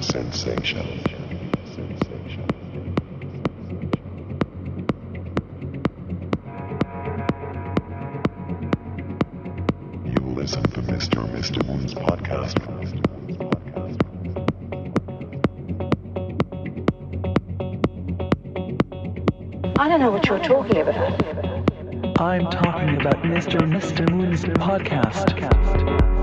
sensation. You listen to Mr. Mr. Moon's podcast. I don't know what you're talking about. I'm talking about Mr. and Mr. Moon's podcast. Deep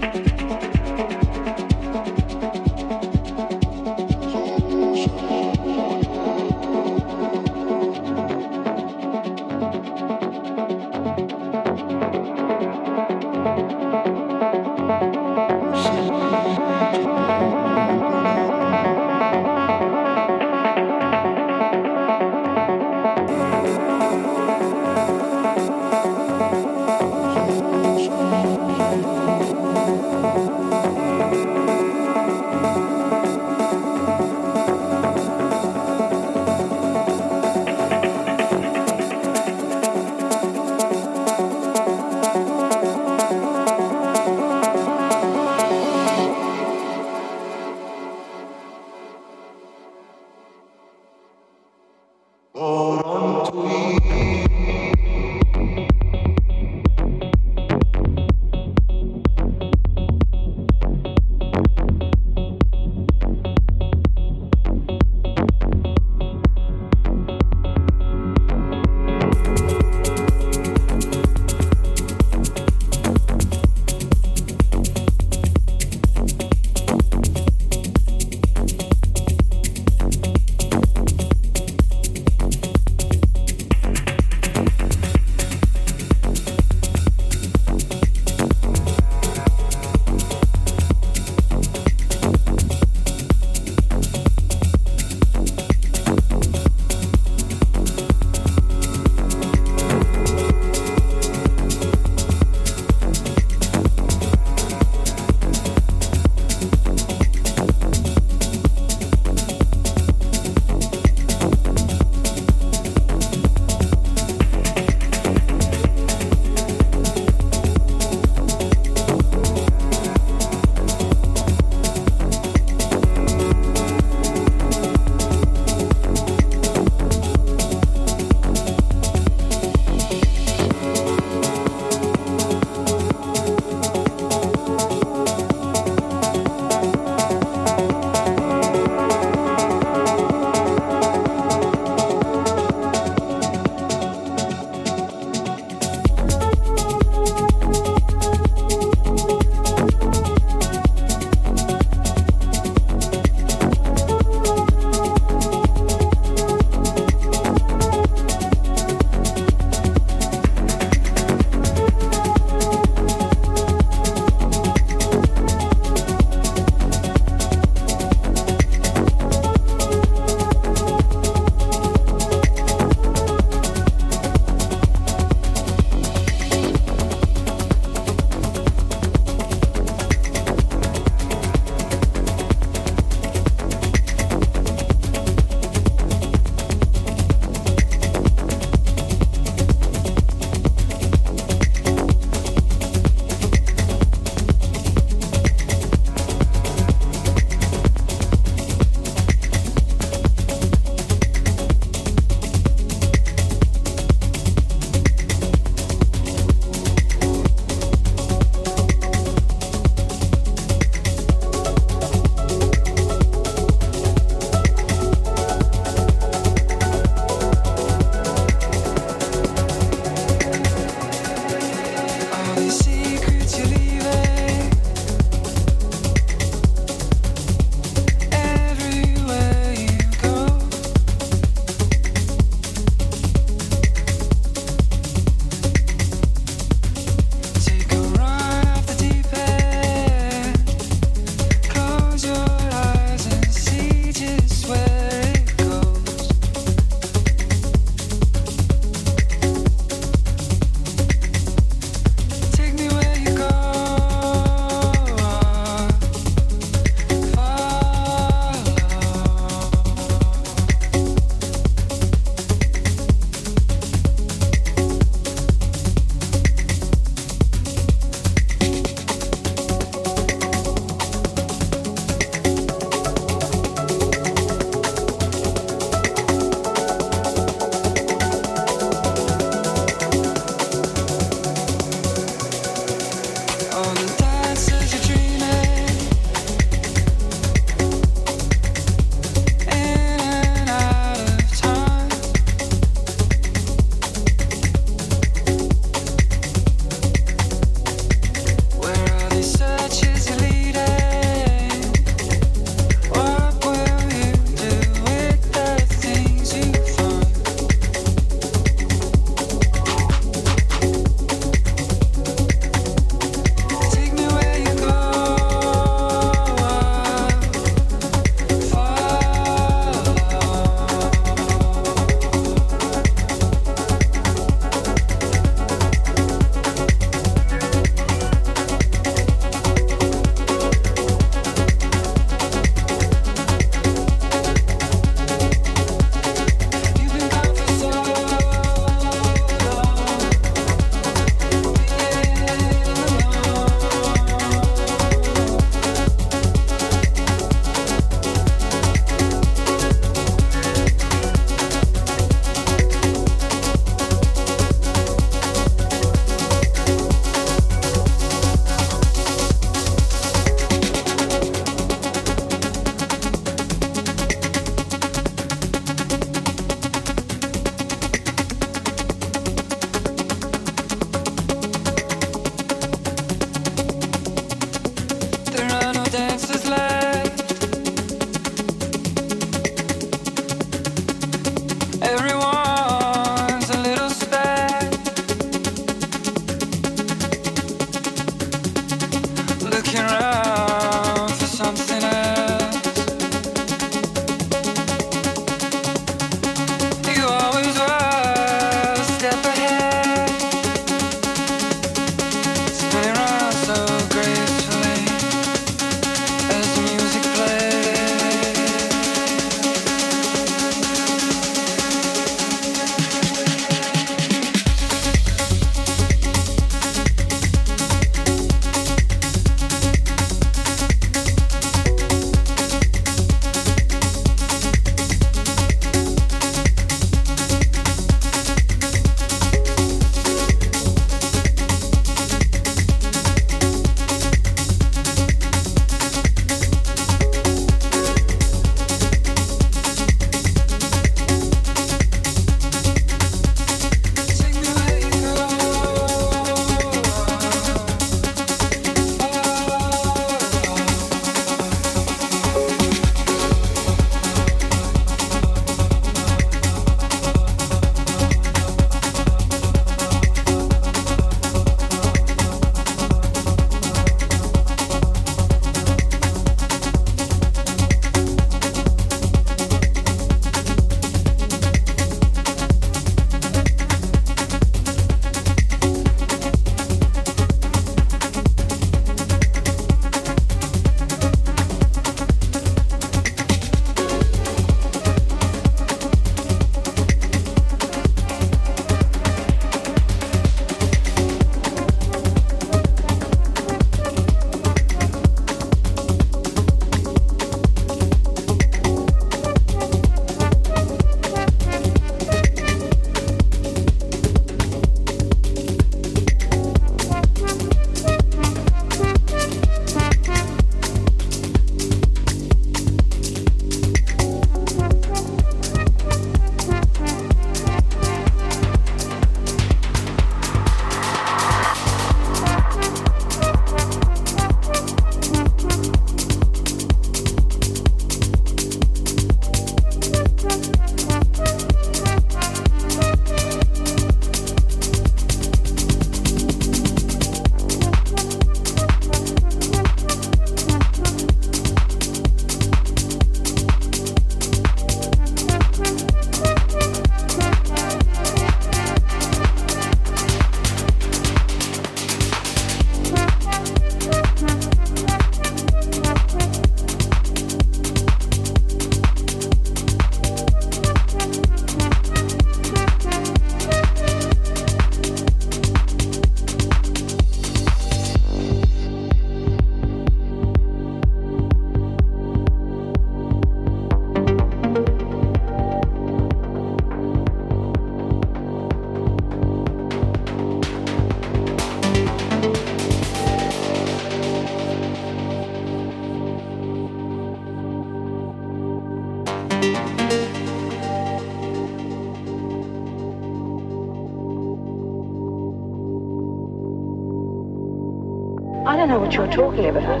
what you're talking about.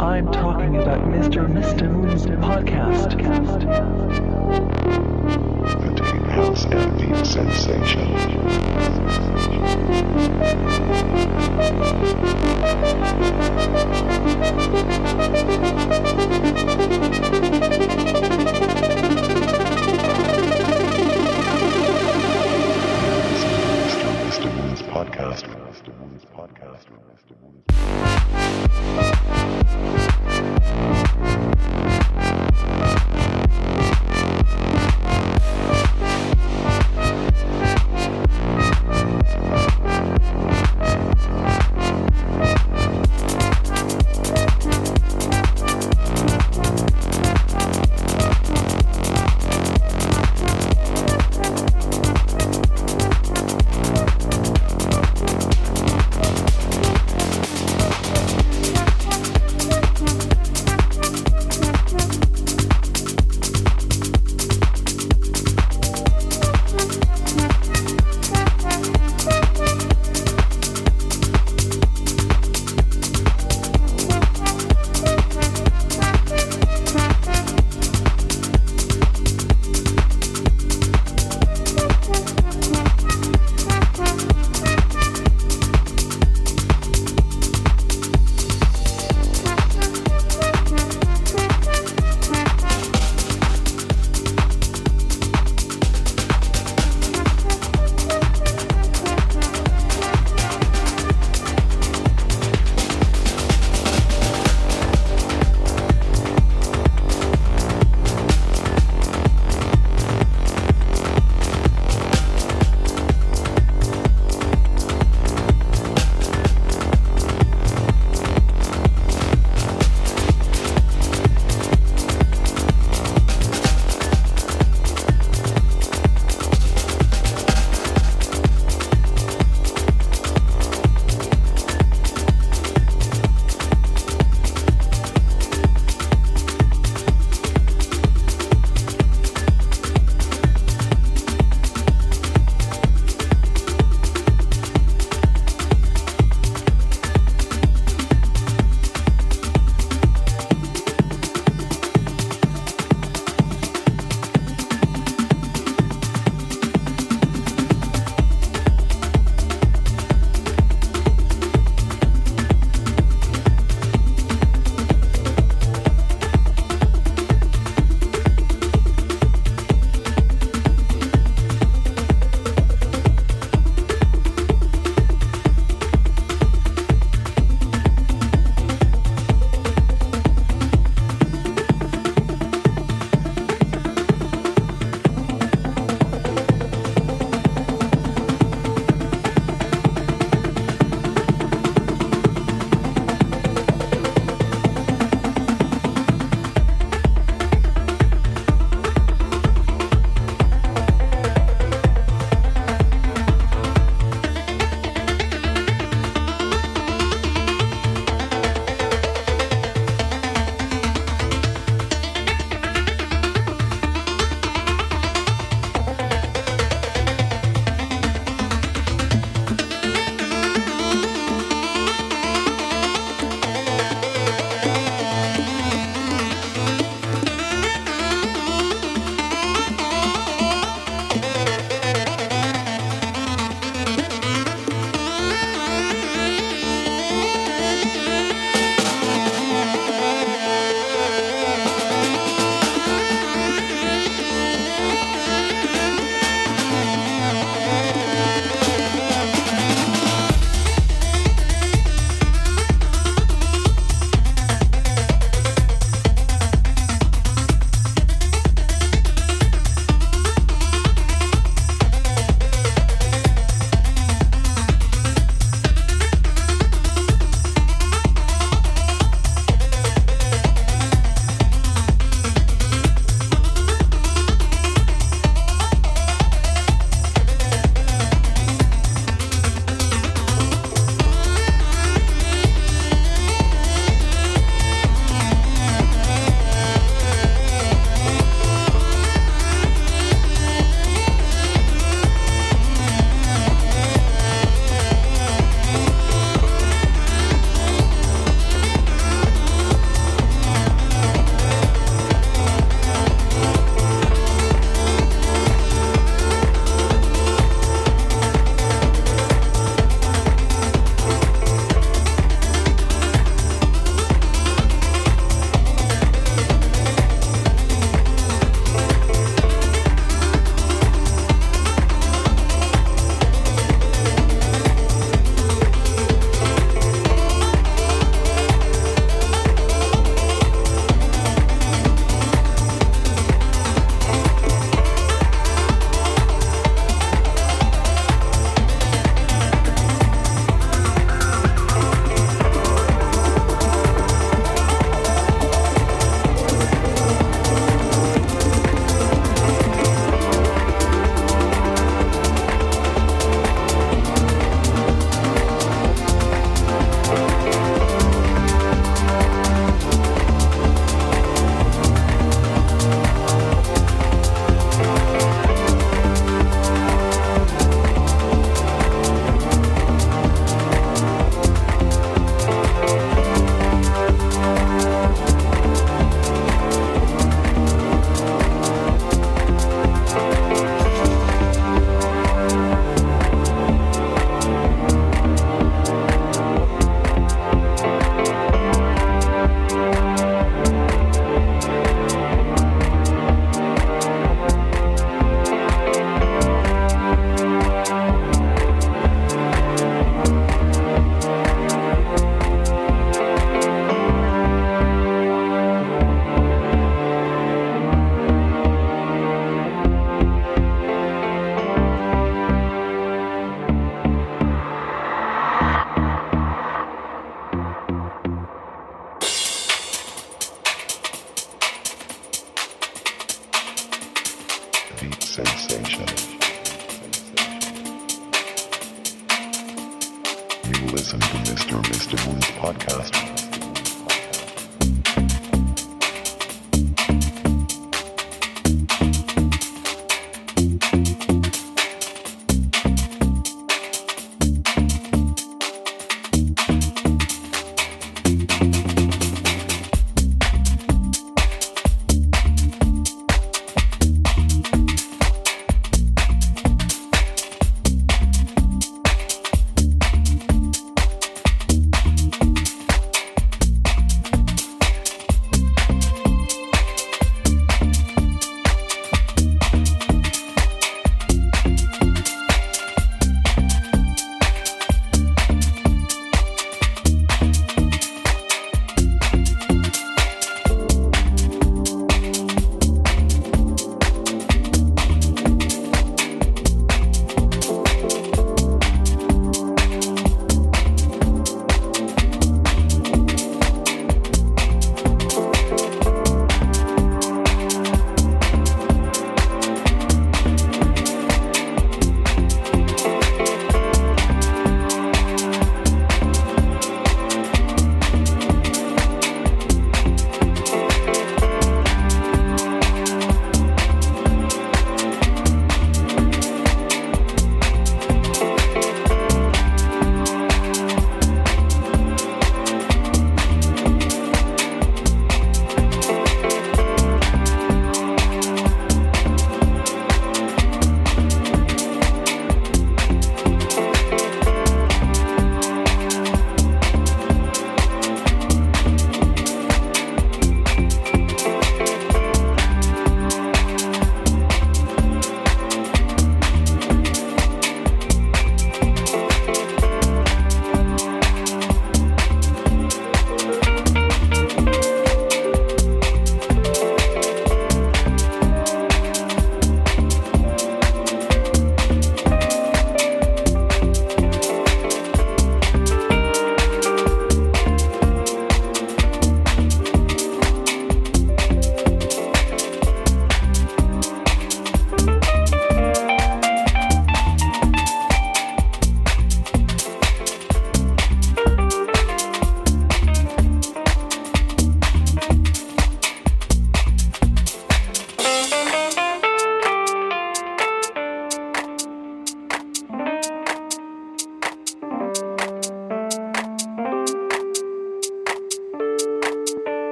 I'm talking about Mr. and Mr. Moon's podcast. The Deep House and Deep Sensation. Moon's podcast.